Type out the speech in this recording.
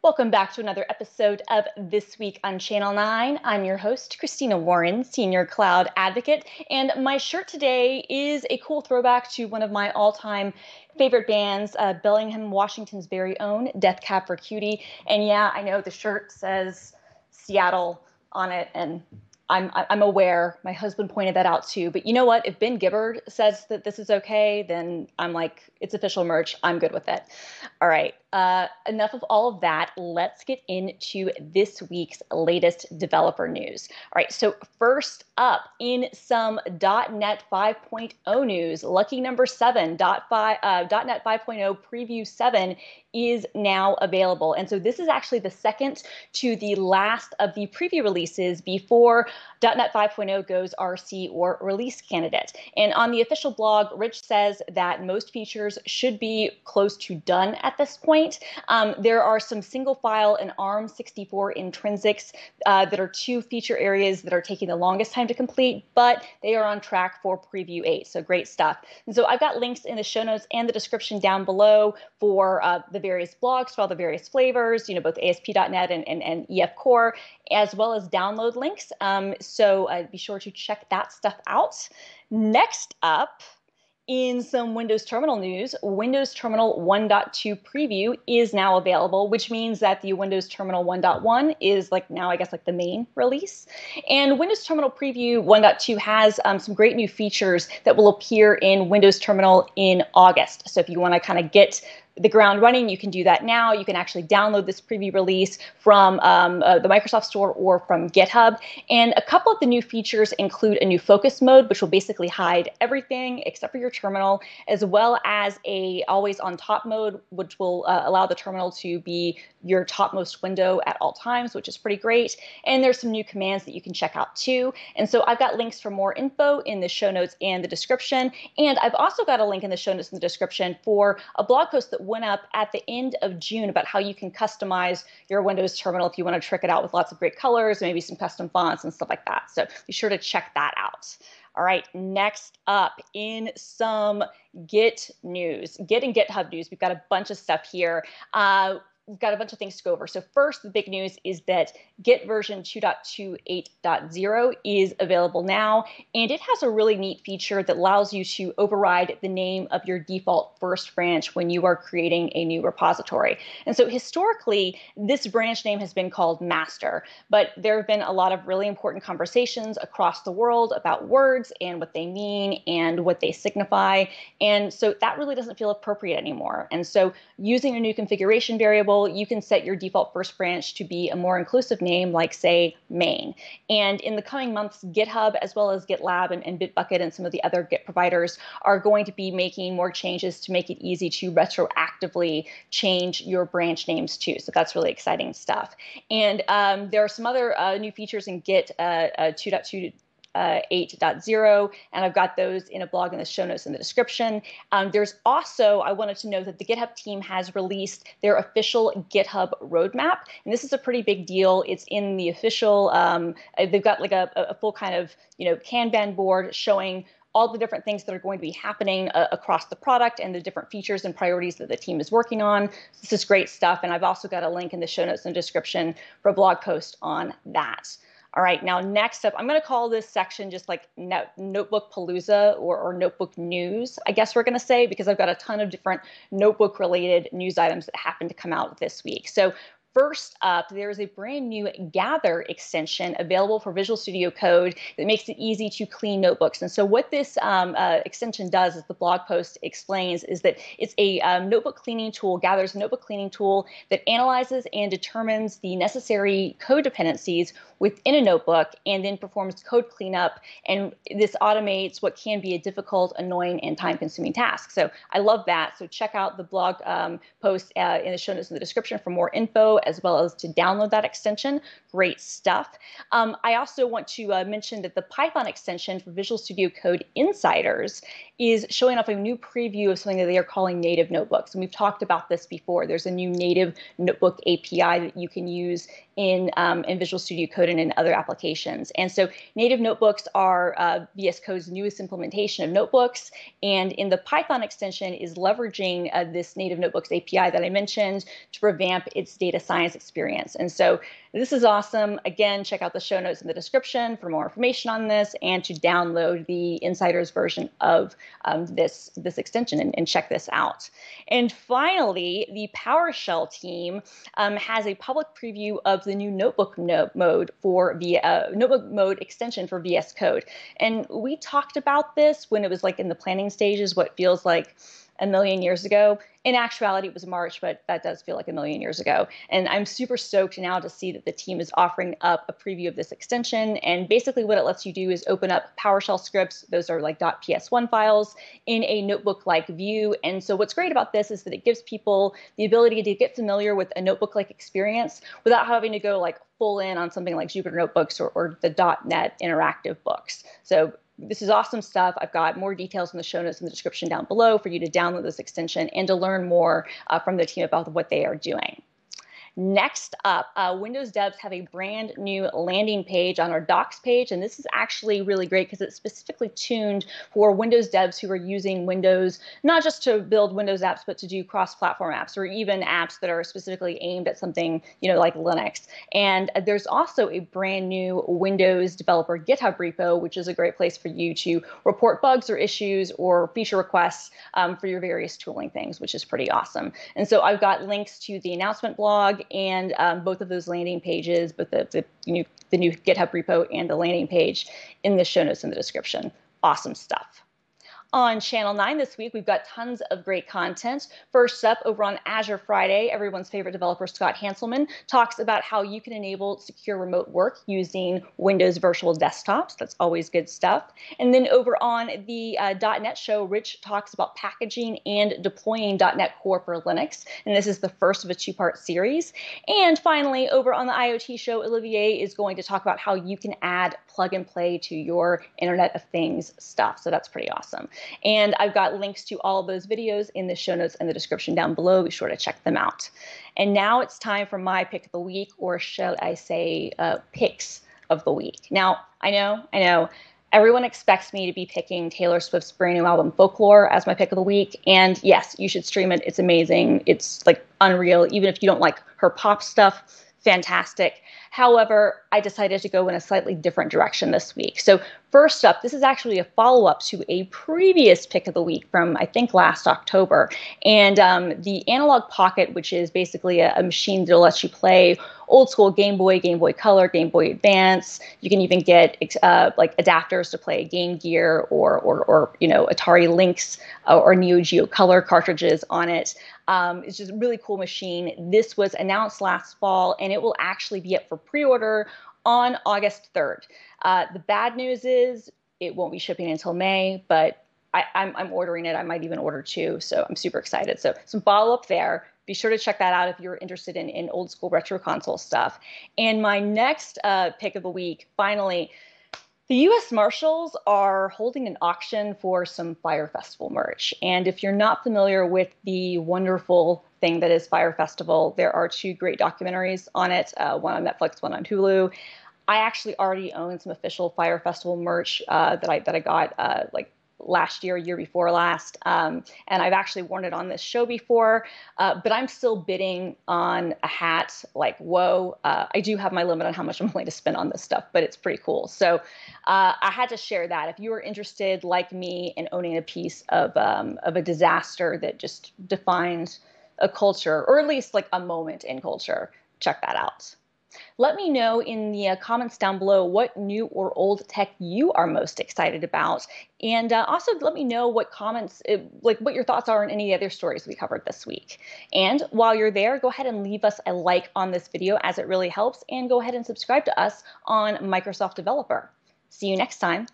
Welcome back to another episode of This Week on Channel 9. I'm your host, Christina Warren, Senior Cloud Advocate, and my shirt today is a cool throwback to one of my all time favorite bands, uh, Bellingham, Washington's very own Death Cab for Cutie. And yeah, I know the shirt says Seattle on it, and I'm I'm aware. My husband pointed that out too. But you know what? If Ben Gibbard says that this is okay, then I'm like, it's official merch. I'm good with it. All right. Uh, enough of all of that. Let's get into this week's latest developer news. All right. So first up, in some .NET 5.0 news, lucky number seven .5, uh, .NET 5.0 Preview 7 is now available. And so this is actually the second to the last of the preview releases before .NET 5.0 goes RC or release candidate. And on the official blog, Rich says that most features should be close to done at this point. Um, there are some single file and ARM64 intrinsics uh, that are two feature areas that are taking the longest time to complete, but they are on track for preview 8. So great stuff. And so I've got links in the show notes and the description down below for uh, the various blogs for all the various flavors, you know, both ASP.NET and, and, and EF Core, as well as download links. Um, so uh, be sure to check that stuff out. Next up, in some Windows Terminal news, Windows Terminal 1.2 preview is now available, which means that the Windows Terminal 1.1 is like now, I guess, like the main release. And Windows Terminal Preview 1.2 has um, some great new features that will appear in Windows Terminal in August. So if you want to kind of get the ground running, you can do that now. You can actually download this preview release from um, uh, the Microsoft Store or from GitHub. And a couple of the new features include a new focus mode, which will basically hide everything except for your terminal, as well as a always on top mode, which will uh, allow the terminal to be your topmost window at all times, which is pretty great. And there's some new commands that you can check out too. And so I've got links for more info in the show notes and the description. And I've also got a link in the show notes and the description for a blog post that went up at the end of June about how you can customize your Windows terminal if you want to trick it out with lots of great colors, maybe some custom fonts and stuff like that. So be sure to check that out. All right, next up in some Git news, Git and GitHub news, we've got a bunch of stuff here. Uh, we've got a bunch of things to go over. So first, the big news is that Git version 2.28.0 is available now, and it has a really neat feature that allows you to override the name of your default first branch when you are creating a new repository. And so historically, this branch name has been called master, but there have been a lot of really important conversations across the world about words and what they mean and what they signify. And so that really doesn't feel appropriate anymore. And so using a new configuration variable you can set your default first branch to be a more inclusive name, like say main. And in the coming months, GitHub as well as GitLab and, and Bitbucket and some of the other Git providers are going to be making more changes to make it easy to retroactively change your branch names too. So that's really exciting stuff. And um, there are some other uh, new features in Git uh, uh, 2.2 uh, 8.0, and I've got those in a blog in the show notes in the description. Um, there's also, I wanted to know that the GitHub team has released their official GitHub roadmap, and this is a pretty big deal. It's in the official, um, uh, they've got like a, a full kind of, you know, Kanban board showing all the different things that are going to be happening uh, across the product and the different features and priorities that the team is working on. This is great stuff. And I've also got a link in the show notes and description for a blog post on that. All right, now next up, I'm going to call this section just like no- Notebook Palooza or, or Notebook News, I guess we're going to say, because I've got a ton of different notebook related news items that happen to come out this week. So, First up, there is a brand new Gather extension available for Visual Studio Code that makes it easy to clean notebooks. And so, what this um, uh, extension does, as the blog post explains, is that it's a um, notebook cleaning tool, Gather's notebook cleaning tool that analyzes and determines the necessary code dependencies within a notebook and then performs code cleanup. And this automates what can be a difficult, annoying, and time consuming task. So, I love that. So, check out the blog um, post uh, in the show notes in the description for more info as well as to download that extension. Great stuff. Um, I also want to uh, mention that the Python extension for Visual Studio Code Insiders is showing off a new preview of something that they are calling native notebooks. And we've talked about this before. There's a new native notebook API that you can use in, um, in Visual Studio Code and in other applications. And so native notebooks are uh, VS Code's newest implementation of notebooks. And in the Python extension is leveraging uh, this native notebooks API that I mentioned to revamp its data science experience. And so this is awesome. Again, check out the show notes in the description for more information on this and to download the insiders version of um, this, this extension and, and, check this out. And finally, the PowerShell team um, has a public preview of the new notebook no mode for the uh, notebook mode extension for VS Code. And we talked about this when it was like in the planning stages, what feels like a million years ago. In actuality, it was March, but that does feel like a million years ago. And I'm super stoked now to see that the team is offering up a preview of this extension. And basically, what it lets you do is open up PowerShell scripts. Those are like .ps1 files in a notebook-like view. And so, what's great about this is that it gives people the ability to get familiar with a notebook-like experience without having to go like full in on something like Jupyter Notebooks or, or the .NET interactive books. So this is awesome stuff. I've got more details in the show notes in the description down below for you to download this extension and to learn more uh, from the team about what they are doing. Next up, uh, Windows devs have a brand new landing page on our docs page, and this is actually really great because it's specifically tuned for Windows devs who are using Windows, not just to build Windows apps, but to do cross-platform apps or even apps that are specifically aimed at something, you know, like Linux. And there's also a brand new Windows developer GitHub repo, which is a great place for you to report bugs or issues or feature requests um, for your various tooling things, which is pretty awesome. And so I've got links to the announcement blog and um, both of those landing pages, both the, the, new, the new GitHub repo and the landing page in the show notes in the description. Awesome stuff. On Channel 9 this week, we've got tons of great content. First up, over on Azure Friday, everyone's favorite developer, Scott Hanselman, talks about how you can enable secure remote work using Windows virtual desktops. That's always good stuff. And then over on the uh, .NET show, Rich talks about packaging and deploying .NET Core for Linux. And this is the first of a two-part series. And finally, over on the IoT show, Olivier is going to talk about how you can add plug and play to your Internet of Things stuff. So that's pretty awesome. And I've got links to all those videos in the show notes and the description down below. Be sure to check them out. And now it's time for my pick of the week, or shall I say, uh, picks of the week. Now, I know, I know. Everyone expects me to be picking Taylor Swift's brand new album Folklore as my pick of the week. And yes, you should stream it. It's amazing. It's like unreal. Even if you don't like her pop stuff, fantastic. However, I decided to go in a slightly different direction this week. So, first up, this is actually a follow up to a previous pick of the week from, I think, last October. And um, the Analog Pocket, which is basically a, a machine that lets you play old school Game Boy, Game Boy Color, Game Boy Advance. You can even get uh, like adapters to play Game Gear or, or, or you know, Atari Lynx uh, or Neo Geo Color cartridges on it. Um, it's just a really cool machine. This was announced last fall, and it will actually be up for pre-order on August 3rd. Uh, the bad news is it won't be shipping until May, but I, am I'm, I'm ordering it. I might even order two, so I'm super excited. So some follow up there. Be sure to check that out if you're interested in, in old school retro console stuff. And my next uh, pick of the week, finally, the US Marshals are holding an auction for some Fyre Festival merch. And if you're not familiar with the wonderful thing that is Fyre Festival, there are two great documentaries on it uh, one on Netflix, one on Hulu. I actually already own some official Fyre Festival merch uh, that I that I got uh, like last year, year before last, um, and I've actually worn it on this show before. Uh, but I'm still bidding on a hat. Like, whoa! Uh, I do have my limit on how much I'm willing to spend on this stuff, but it's pretty cool. So uh, I had to share that. If you are interested, like me, in owning a piece of um, of a disaster that just defines a culture, or at least like a moment in culture, check that out. Let me know in the uh, comments down below what new or old tech you are most excited about. And uh, also let me know what comments, uh, like what your thoughts are on any other stories we covered this week. And while you're there, go ahead and leave us a like on this video as it really helps. And go ahead and subscribe to us on Microsoft Developer. See you next time.